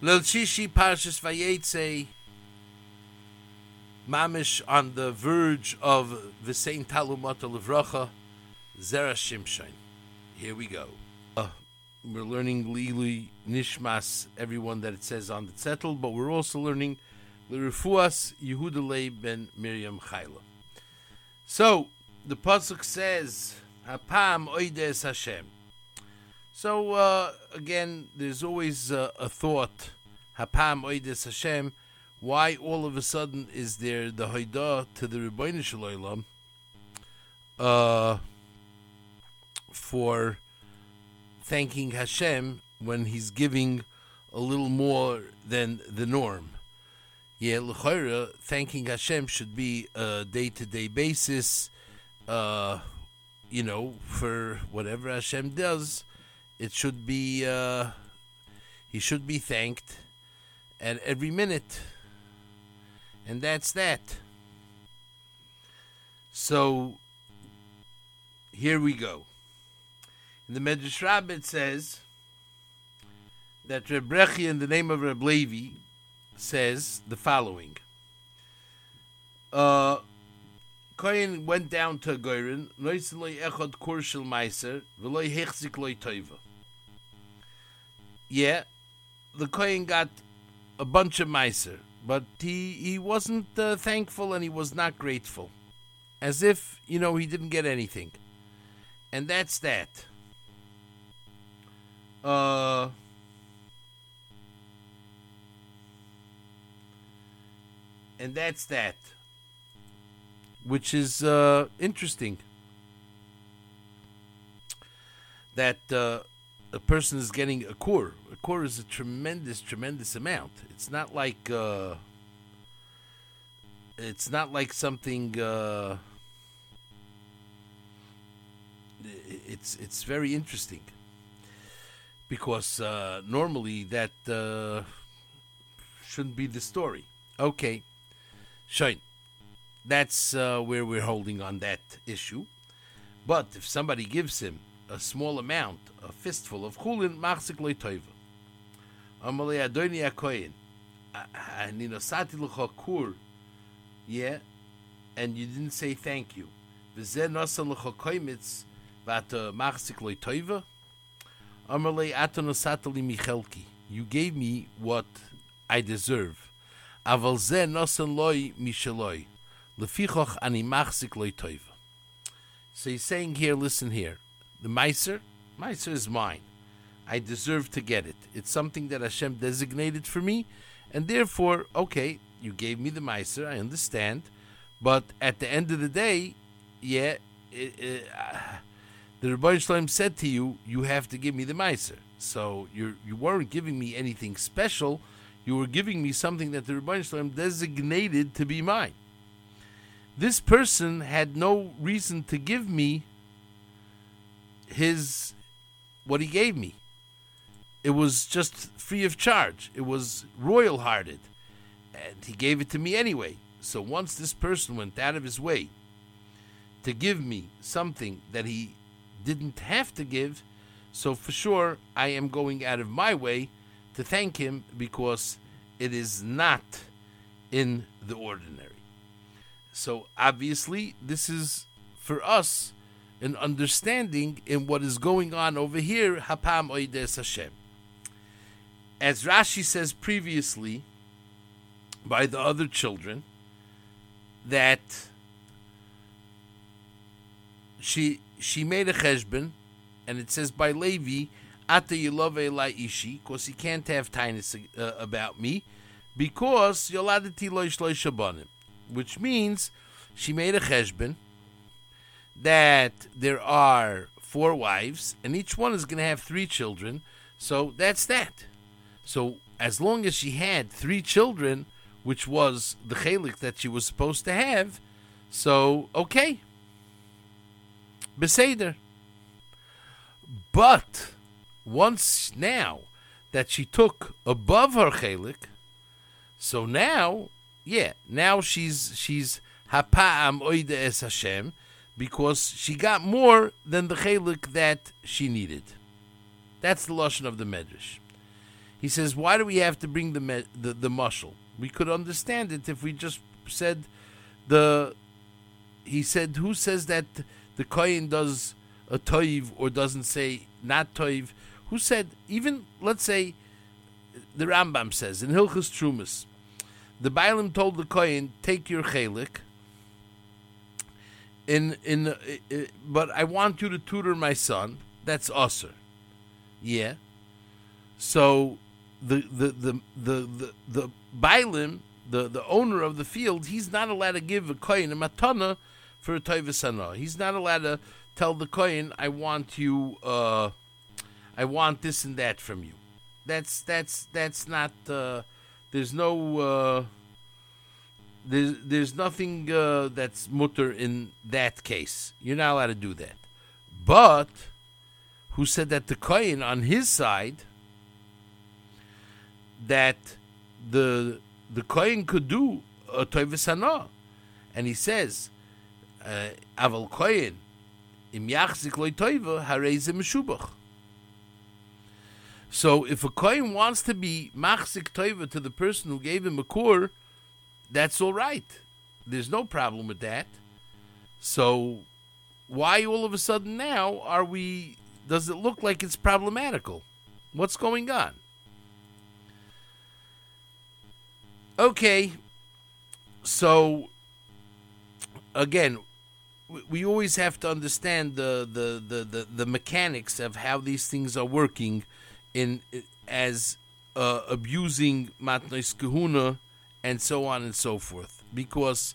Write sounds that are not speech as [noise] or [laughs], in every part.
Lel Shishi Parshas Vayetze, Mamish on the verge of V'sein Talumata Levracha, Zera Shimshon. Here we go. Uh, we're learning Lili Nishmas, everyone that it says on the Zettel, but we're also learning L'Refuas Yehudalei ben Miriam Chayla. So, the Pasuk says, Hapam Oides Hashem. So uh, again, there's always uh, a thought, Hapam Oides Hashem, why all of a sudden is there the Haidah to the Rebbeinu Shalom uh, for thanking Hashem when he's giving a little more than the norm. Yeah, l'chayra, thanking Hashem should be a day-to-day basis. Uh, you know, for whatever Hashem does, it should be uh, he should be thanked at every minute, and that's that. So here we go. In the Medrash Rabbah says that Reb in the name of Reb Levi, says the following. Uh, Kohen went down to Goyrin, noiseloi echad kurshel meiser, v'loi hechzik loi toiva. Yeah, the Kohen got a bunch of miser, but he, he wasn't uh, thankful and he was not grateful. As if, you know, he didn't get anything. And that's that. Uh... And that's that which is uh, interesting. That uh, a person is getting a core. A core is a tremendous, tremendous amount. It's not like uh, it's not like something. Uh, it's it's very interesting because uh, normally that uh, shouldn't be the story. Okay, Shine that's uh, where we're holding on that issue. But if somebody gives him a small amount, a fistful of chulin, machzik loy toiva. Amalei adoni akoyin. Ani nosati l'cha. Yeah, and you didn't say thank you. V'zeh nosan l'cha koimitz v'ata machzik loy toiva. Amalei ato nosata michelki. You gave me what I deserve. Aval zeh nosan loy mishaloi. Lefichoch ani machzik loy toiva. So he's saying here, listen here. The Meiser, Meiser is mine. I deserve to get it. It's something that Hashem designated for me, and therefore, okay, you gave me the Meiser, I understand, but at the end of the day, yeah, it, it, uh, the Rebbe Shalom said to you, you have to give me the Meiser. So you you weren't giving me anything special, you were giving me something that the Rebbe Shalom designated to be mine this person had no reason to give me his what he gave me. It was just free of charge. It was royal hearted. And he gave it to me anyway. So once this person went out of his way to give me something that he didn't have to give, so for sure I am going out of my way to thank him because it is not in the ordinary. So obviously, this is for us an understanding in what is going on over here. Hapam oides Hashem. As Rashi says previously, by the other children, that she she made a cheshbon, and it says by Levi, Ata Yilove Ishi, because he can't have tinus uh, about me, because Yoladati Loish Loishabanim which means she made a cheshbon that there are four wives, and each one is going to have three children. So that's that. So as long as she had three children, which was the chalik that she was supposed to have, so okay, beseder. But once now that she took above her chalik, so now yeah, now she's she's hapa'am oide es Hashem because she got more than the chelik that she needed. That's the lashon of the medrash. He says, why do we have to bring the me- the, the? We could understand it if we just said the. He said, who says that the kohen does a toiv or doesn't say not toiv? Who said even let's say the Rambam says in Hilchas Trumas, the Bailam told the kohen, take your chelik. In in, but I want you to tutor my son. That's usher. Yeah. So the the the the the, the Bailim, the, the owner of the field, he's not allowed to give a kohen a matana for a toivasana. He's not allowed to tell the kohen, I want you uh, I want this and that from you. That's that's that's not uh, there's no uh, there's there's nothing uh, that's mutter in that case. You're not allowed to do that. But who said that the kohen on his side that the the kohen could do a toivasana, and he says, uh, "Aval kohen im yachzik loy toiva hareze meshubach." So, if a kohen wants to be machzik toiva to the person who gave him a kur, that's all right. There's no problem with that. So, why all of a sudden now are we? Does it look like it's problematical? What's going on? Okay, so again, we always have to understand the, the, the, the, the mechanics of how these things are working in as uh, abusing matnos kahuna and so on and so forth. Because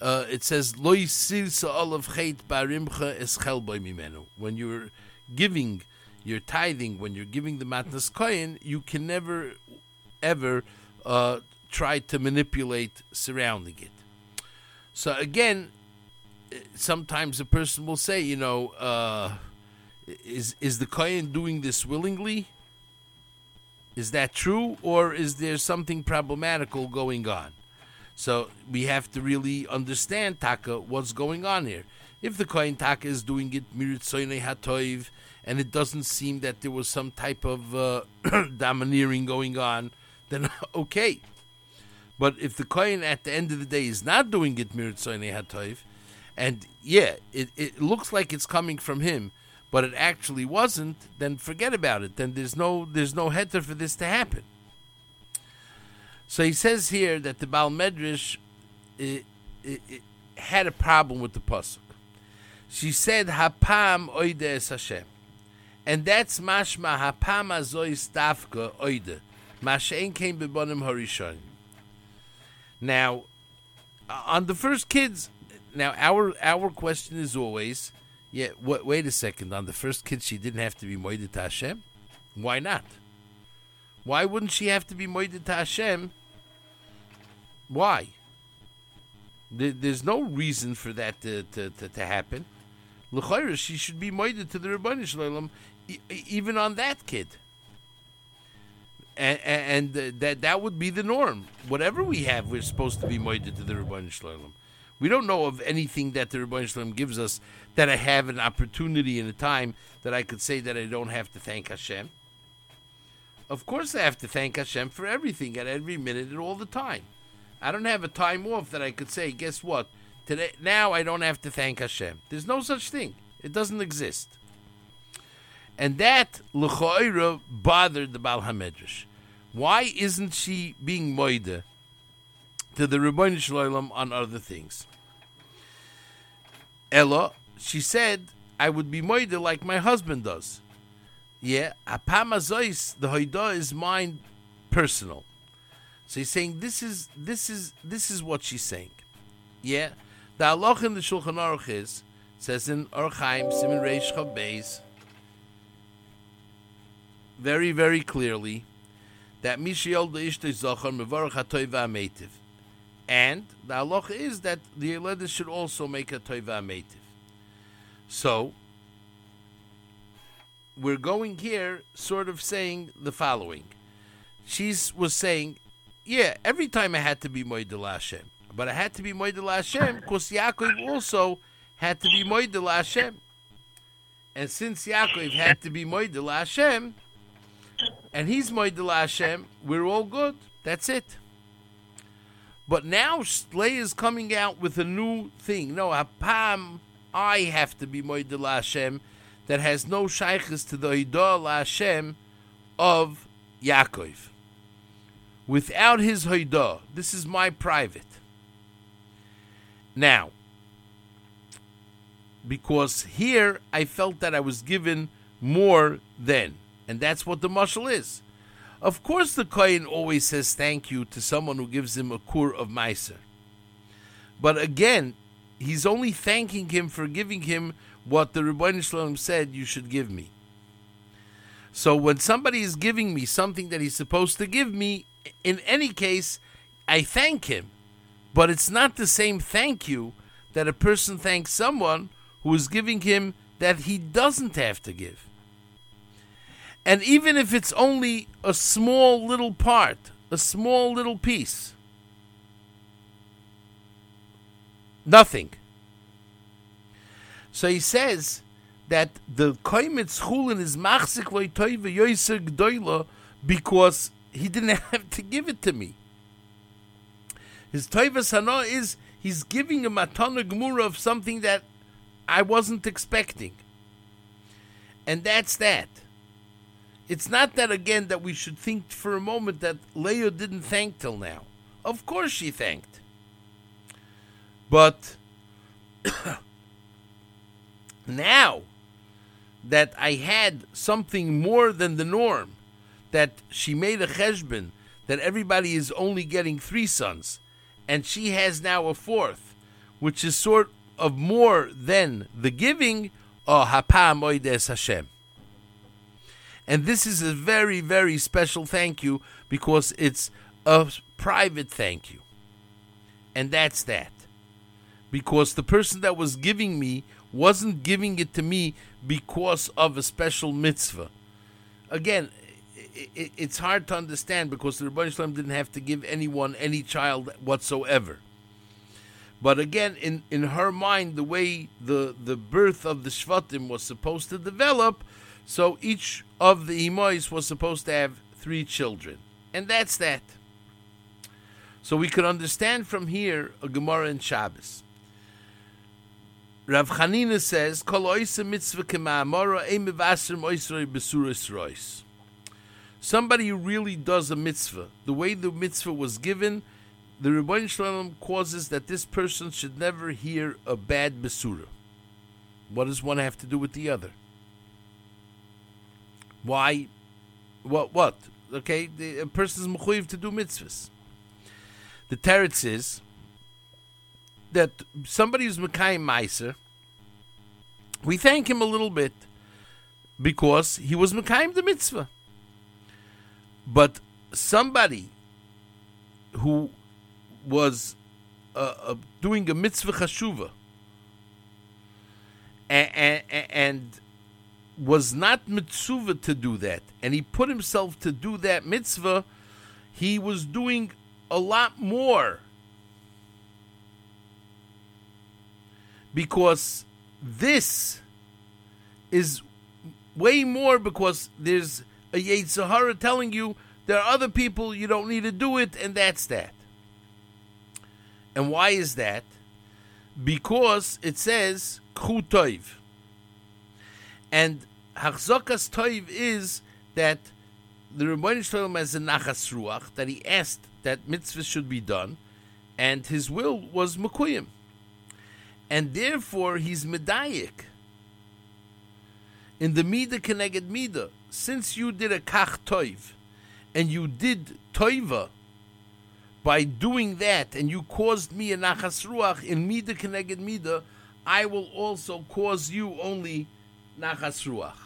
uh, it says lo barimcha mimenu. When you're giving your tithing when you're giving the matnas kohen you can never ever uh, try to manipulate surrounding it. So again sometimes a person will say you know uh, is is the kohen doing this willingly is that true, or is there something problematical going on? So we have to really understand Taka what's going on here. If the Kohen Taka is doing it miritzoyne hatoiv, and it doesn't seem that there was some type of uh, [coughs] domineering going on, then [laughs] okay. But if the Kohen at the end of the day is not doing it miritzoyne hatoiv, and yeah, it, it looks like it's coming from him, but it actually wasn't, then forget about it. Then there's no there's no heter for this to happen. So he says here that the Baal Medrash it, it, it had a problem with the pasuk. She said Hapam oide es Hashem, and that's mashma Hapam azoy stafka oide. Mashen came bebonim harishon. Now, uh, on the first kids, now our our question is always yeah, wait a second. On the first kid, she didn't have to be moeded to Hashem. Why not? Why wouldn't she have to be moeded to Hashem? Why? There, there's no reason for that to, to, to, to happen. L'chayra, she should be moeded to the Rebbeinu Shalom, even on that kid. And, and uh, that that would be the norm. Whatever we have, we're supposed to be moeded to the Rebbeinu Shalom. We don't know of anything that the Rebbeinu Shalom gives us that I have an opportunity and a time that I could say that I don't have to thank Hashem. Of course, I have to thank Hashem for everything at every minute and all the time. I don't have a time off that I could say, guess what? Today, now I don't have to thank Hashem. There's no such thing. It doesn't exist. And that l'choira bothered the Baal Hamedrash. Why isn't she being moida to the Rebbeinu Shalom on other things? Ella, she said, I would be moide like my husband does. Yeah, apamazois, the hoida is mine personal. So he's saying this is this is this is what she's saying. Yeah, the halach in the Shulchan Aruch is says in Orchaim Simon Reish Beis very very clearly that Mishiel the Ishtay Zachar Mevarach HaToiva Meitiv. And the halach is that the Yeledah should also make a Toiva Meitiv. So, we're going here sort of saying the following. She was saying, yeah, every time I had to be Moedel Hashem. But I had to be Moedel Hashem because Yaakov also had to be Moedel Hashem. And since Yaakov had to be Moedel Hashem, and he's Moidel Hashem, we're all good. That's it. But now Leah is coming out with a new thing. No, Apam, I have to be Moidel Hashem that has no shaykhs to the Hidah Hashem of Yaakov. Without his Hidah, this is my private. Now, because here I felt that I was given more than, and that's what the mushal is. Of course, the Kohen always says thank you to someone who gives him a kur of Meiser. But again, he's only thanking him for giving him what the Rebbeinu Shalom said you should give me. So when somebody is giving me something that he's supposed to give me, in any case, I thank him. But it's not the same thank you that a person thanks someone who is giving him that he doesn't have to give. And even if it's only a small little part, a small little piece, nothing. So he says that the koimitz chulin is machzik toive yoiser gdoila because he didn't [laughs] have to give it to me. His toivas hana is he's giving a matana gemura of something that I wasn't expecting. And that's that. It's not that again that we should think for a moment that Leah didn't thank till now. Of course she thanked. But [coughs] now that I had something more than the norm, that she made a cheshbon, that everybody is only getting three sons, and she has now a fourth, which is sort of more than the giving, oh, hapam oides Hashem. And this is a very, very special thank you because it's a private thank you. And that's that. Because the person that was giving me wasn't giving it to me because of a special mitzvah. Again, it's hard to understand because the Rebbe Shalom didn't have to give anyone any child whatsoever. But again, in, in her mind, the way the, the birth of the Shvatim was supposed to develop, so each of the Imois was supposed to have three children. And that's that. So we could understand from here a Gemara in Shabbos. Rav Chanina says, Kol mitzvah Somebody who really does a mitzvah, the way the mitzvah was given, the Rebbein Shalom causes that this person should never hear a bad besura. What does one have to do with the other? Why? What? What? Okay, the, a is mechuyev to do mitzvahs. The teretz is that somebody who's Mekayim Meiser, we thank him a little bit because he was Mekayim the mitzvah. But somebody who was uh, uh, doing a mitzvah chashuva and, and, and, was not mitzvah to do that, and he put himself to do that mitzvah, he was doing a lot more. Because this is way more because there's a Yetzirah telling you there are other people you don't need to do it, and that's that. And why is that? Because it says Toiv. And Hachzokas Toiv is that the Rebbeinu Shalom has a Nachas Ruach, that he asked that mitzvah should be done, and his will was Mekuyim. And therefore he's Medayik. In the Mida Keneged Mida, since you did a Kach Toiv, and you did Toiva, by doing that, and you caused me a nachas ruach in mida keneged mida, I will also cause you only nachas ruach.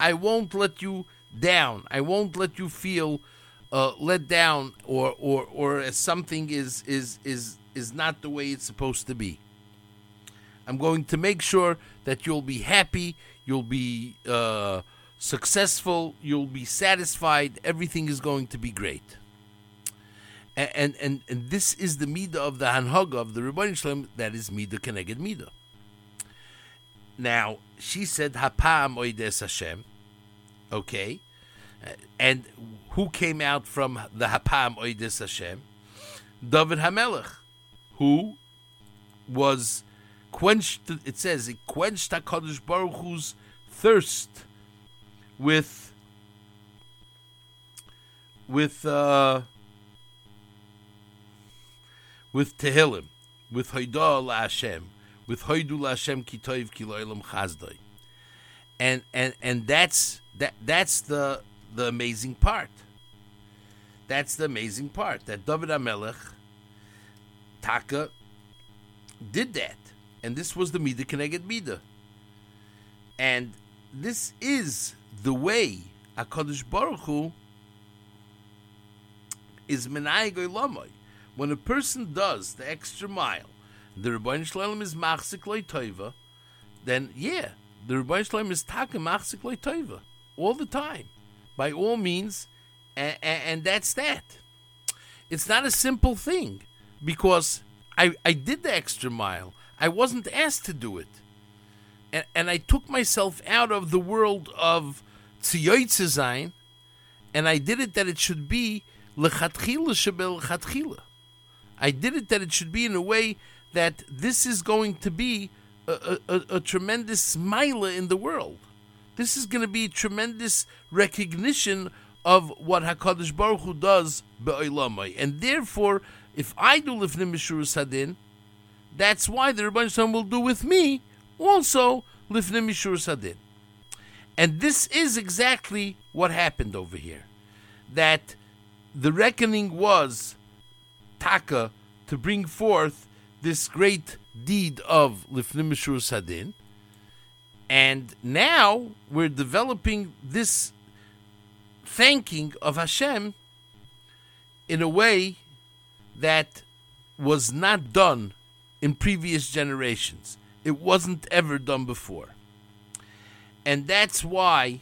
I won't let you down. I won't let you feel uh, let down, or or or as something is is is is not the way it's supposed to be. I'm going to make sure that you'll be happy, you'll be uh, successful, you'll be satisfied. Everything is going to be great and and and this is the midah of the hanhaga of the Rebbeinu Shalom that is midah keneged midah. Now she said hapam oides Hashem, okay, And who came out from the Hapam Oidis Hashem? David Hamelech, who was quenched, it says, it quenched HaKadosh Baruch Hu's thirst with, with, uh, with Tehillim, with Hoidah La Hashem, with Hoidu La Hashem Kitoiv Kiloilam Chazdoi. And, and, and that's, that, that's the, the amazing part. That's the amazing part that David Hamelech, Taka, did that, and this was the Mida Keneged Mida, and this is the way Hakadosh Baruch Hu is menayig olamai. When a person does the extra mile, the Rebbeinu Shalom is machzik loy then yeah, the Rebbeinu Shalom is taka machzik loy all the time by all means, and, and that's that. It's not a simple thing because I, I did the extra mile. I wasn't asked to do it. And, and I took myself out of the world of tziyoitzezain, and I did it that it should be lechatchila shebel lechatchila. I did it that it should be in a way that this is going to be a, a, a tremendous smile in the world. This is going to be tremendous recognition of what Hakadosh Baruch Hu does be'olamai, and therefore, if I do lifnim mishurus hadin, that's why the Rebbeinu Shalom will do with me also lifnim mishurus hadin. And this is exactly what happened over here. That the reckoning was taka to bring forth this great deed of lifnim mishurus hadin, and now we're developing this thanking of Hashem in a way that was not done in previous generations. It wasn't ever done before. And that's why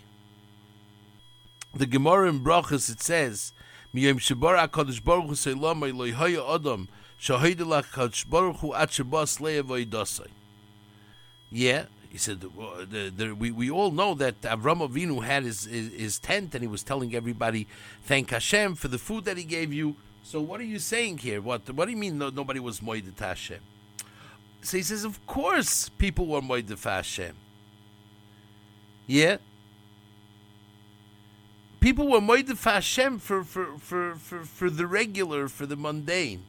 the Gemara in Brachas it says, Miyom Shebara HaKadosh Baruch Hu Seilama Eloi Haya Adam HaKadosh Baruch Hu At Shabbos. Yeah, he said, the, the, we, we all know that Avram Avinu had his, his, his, tent and he was telling everybody, thank Hashem for the food that he gave you. So what are you saying here? What, what do you mean no, nobody was moided to Hashem? So he says, of course people were moided for Hashem. Yeah? People were moided for Hashem for, for, for, for, for the regular, for the mundane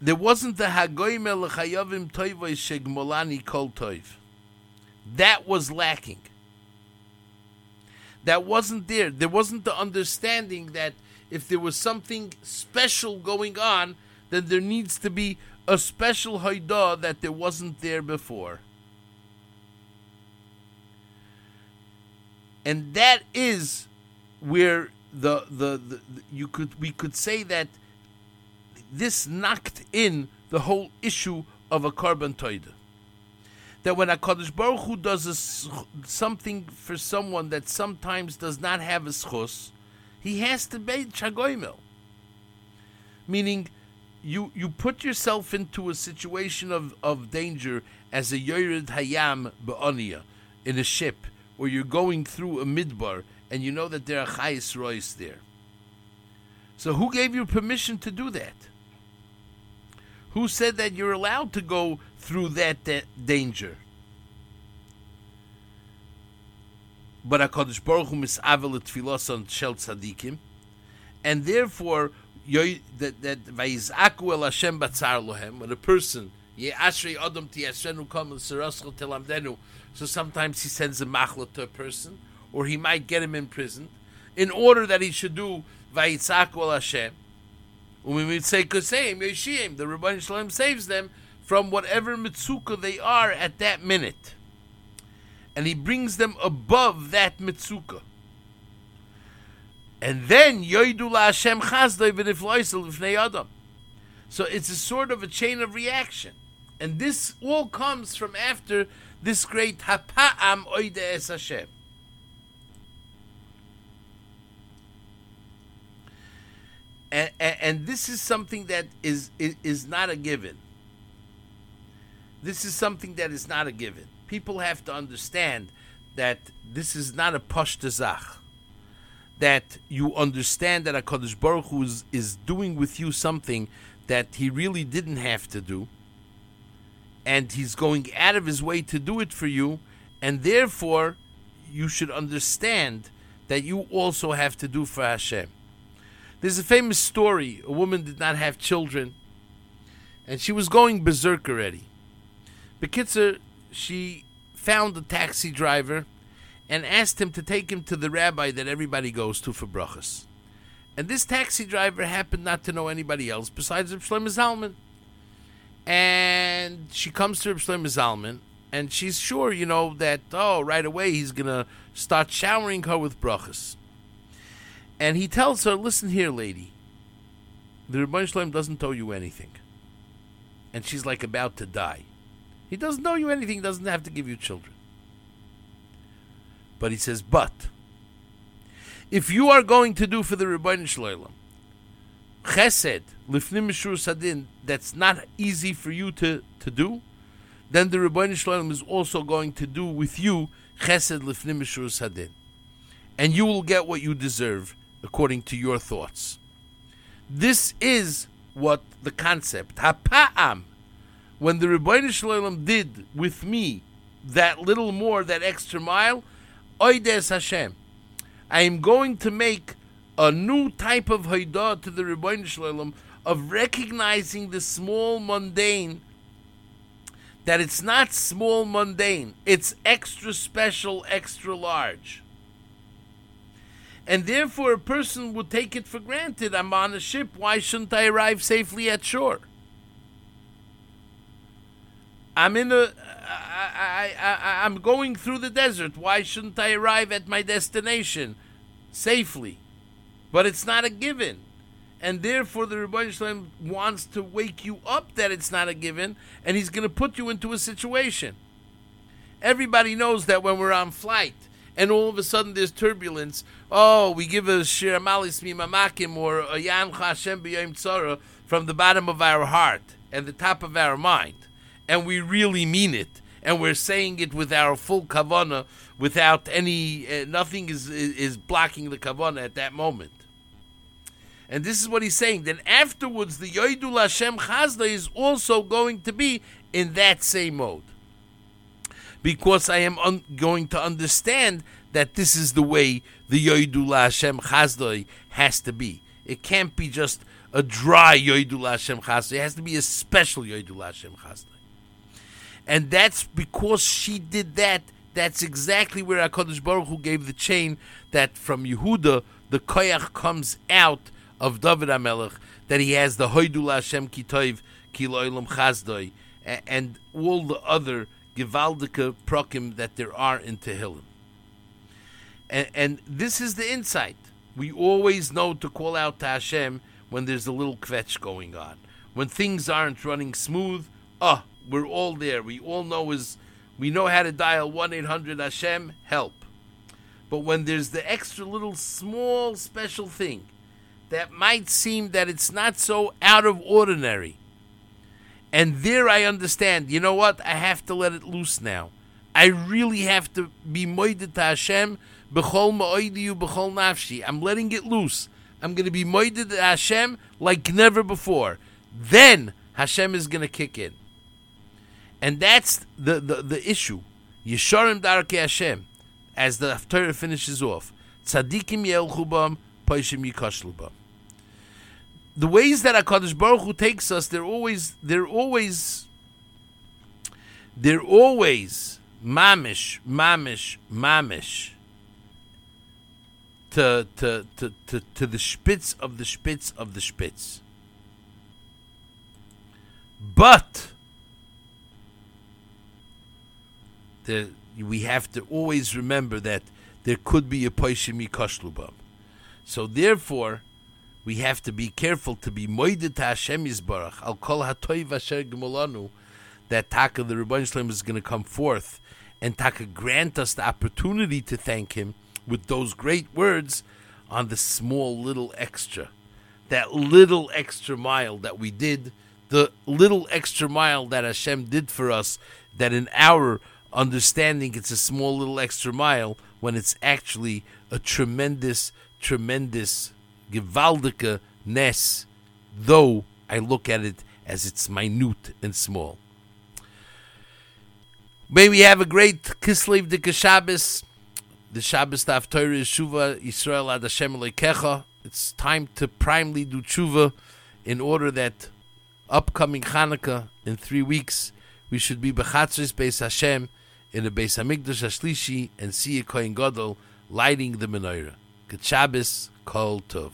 there wasn't the Hagoyim Elchayavim Toivoy Shegmolani Kol Toiv. That was lacking. That wasn't there. There wasn't the understanding that if there was something special going on, then there needs to be a special Haidah that there wasn't there before. And that is where the, the, the, you could we could say that this knocked in the whole issue of a korban toida. That when a Kaddish Baruch Hu does a, something for someone that sometimes does not have a schus, he has to be chagoimel. Meaning, you you put yourself into a situation of, of danger as a yored hayam be'oniya in a ship, or you're going through a midbar and you know that there are chayis rois there. So who gave you permission to do that? Who said that you're allowed to go through that, that danger? But HaKadosh Baruch Hu misavel tfilos shel tzadikim, and therefore that that el Hashem lohem when a person l'saraschel telamdenu. So sometimes he sends a machla to a person, or he might get him in prison, in order that he should do vayizaku el Hashem. When we say Yeshiyim, the Rabbi Shalom saves them from whatever mitzukah they are at that minute. And he brings them above that mitzukah. And then Yoidu Hashem Chazdoi Adam. So it's a sort of a chain of reaction. And this all comes from after this great Hapa'am Oide Es Hashem. and, and, and this is something that is, is, is not a given. This is something that is not a given. People have to understand that this is not a pushtazach. That you understand that HaKadosh Baruch Hu is, is doing with you something that he really didn't have to do, and he's going out of his way to do it for you, and therefore you should understand that you also have to do for Hashem. There's a famous story. A woman did not have children, and she was going berserk already. Bekitzer, she found a taxi driver and asked him to take him to the rabbi that everybody goes to for brachas. And this taxi driver happened not to know anybody else besides Reb Shlomo Zalman. And she comes to Reb Shlomo Zalman, and she's sure, you know, that, oh, right away he's going to start showering her with brachas. And he tells her, listen here, lady, the Rebbeinu Shalom doesn't owe you anything. And she's like about to die. He doesn't owe you anything, doesn't have to give you children. But he says, but if you are going to do for the Rebbeinu Shalom chesed, lifnim mishur sadin, that's not easy for you to, to do, then the Rebbeinu Shalom is also going to do with you chesed lifnim mishur sadin. And you will get what you deserve according to your thoughts. This is what the concept, hapa'am, when the Rebbeinu Shalom did with me that little more, that extra mile, Oides Hashem. I am going to make a new type of Haidah to the Rebbeinu Shalom of recognizing the small mundane, that it's not small mundane, it's extra special, extra large. And therefore, a person would take it for granted. I'm on a ship. Why shouldn't I arrive safely at shore? I'm in a. I, I, I'm going through the desert. Why shouldn't I arrive at my destination safely? But it's not a given. And therefore, the Rebbe Shalom wants to wake you up that it's not a given, and he's going to put you into a situation. Everybody knows that when we're on flight and all of a sudden there's turbulence, oh, we give a Shir Amalis Mimamakim or a Yan Hashem B'Yom Tzara from the bottom of our heart and the top of our mind and we really mean it, and we're saying it with our full kavana, without any uh, nothing is, is, blocking the kavana at that moment. And this is what he's saying. Then afterwards, the Yoidul Hashem Chazda is also going to be in that same mode, because I am un- going to understand that this is the way the Yoidul Hashem Chazda has to be. It can't be just a dry Yoidul Hashem Chazda. It has to be a special Yoidul Hashem Chazda. And that's because she did that. That's exactly where HaKadosh Baruch Hu gave the chain that from Yehuda, the koyach comes out of David HaMelech, that he has the Hoidul Hashem Kitoiv, Kiloilam Chazdoi, and all the other Givaldika prokim that there are in Tehillim. And, and this is the insight. We always know to call out to Hashem when there's a little kvetch going on. When things aren't running smooth, oh, we're all there. We all know is we know how to dial 1-800 Hashem help. But when there's the extra little small special thing that might seem that it's not so out of ordinary. And there I understand, you know what? I have to let it loose now. I really have to be moided to Hashem b'chol ma'oidiyu b'chol nafshi. I'm letting it loose. I'm going to be moided to Hashem like never before. Then Hashem is going to kick in. And that's the, the, the issue. Yesharim Darke Hashem, as the Torah finishes off. Tzadikim Yelchubam, Paishim Yikashlubam. The ways that HaKadosh Baruch Hu takes us, they're always, they're always, they're always mamish, mamish, mamish to, to, to, to, to the spitz of the spitz of the spitz. But we have to always remember that there could be a poishim yikashlubam. So therefore, we have to be careful to be moided to Hashem Yisbarach. I'll call hatoiv asher gemolanu that Taka the Rebbeinu Shalom is going to come forth and Taka grant us the opportunity to thank Him with those great words on the small little extra, that little extra mile that we did, the little extra mile that Hashem did for us, that in our understanding it's a small little extra mile when it's actually a tremendous tremendous, gewaldige ness, though I look at it as it's minute and small. May we have a great Kislev Dika Shabbos. The Shabbos Haftorah is Shuva Yisrael Ad Hashem Kecha. It's time to primely do tshuva in order that upcoming Hanukkah in three weeks we should be Bechatzris Beis Hashem in the Beis Hamikdash Ashlishi and see a Kohen Gadol lighting the menorah. Good Shabbos, Kol Tov.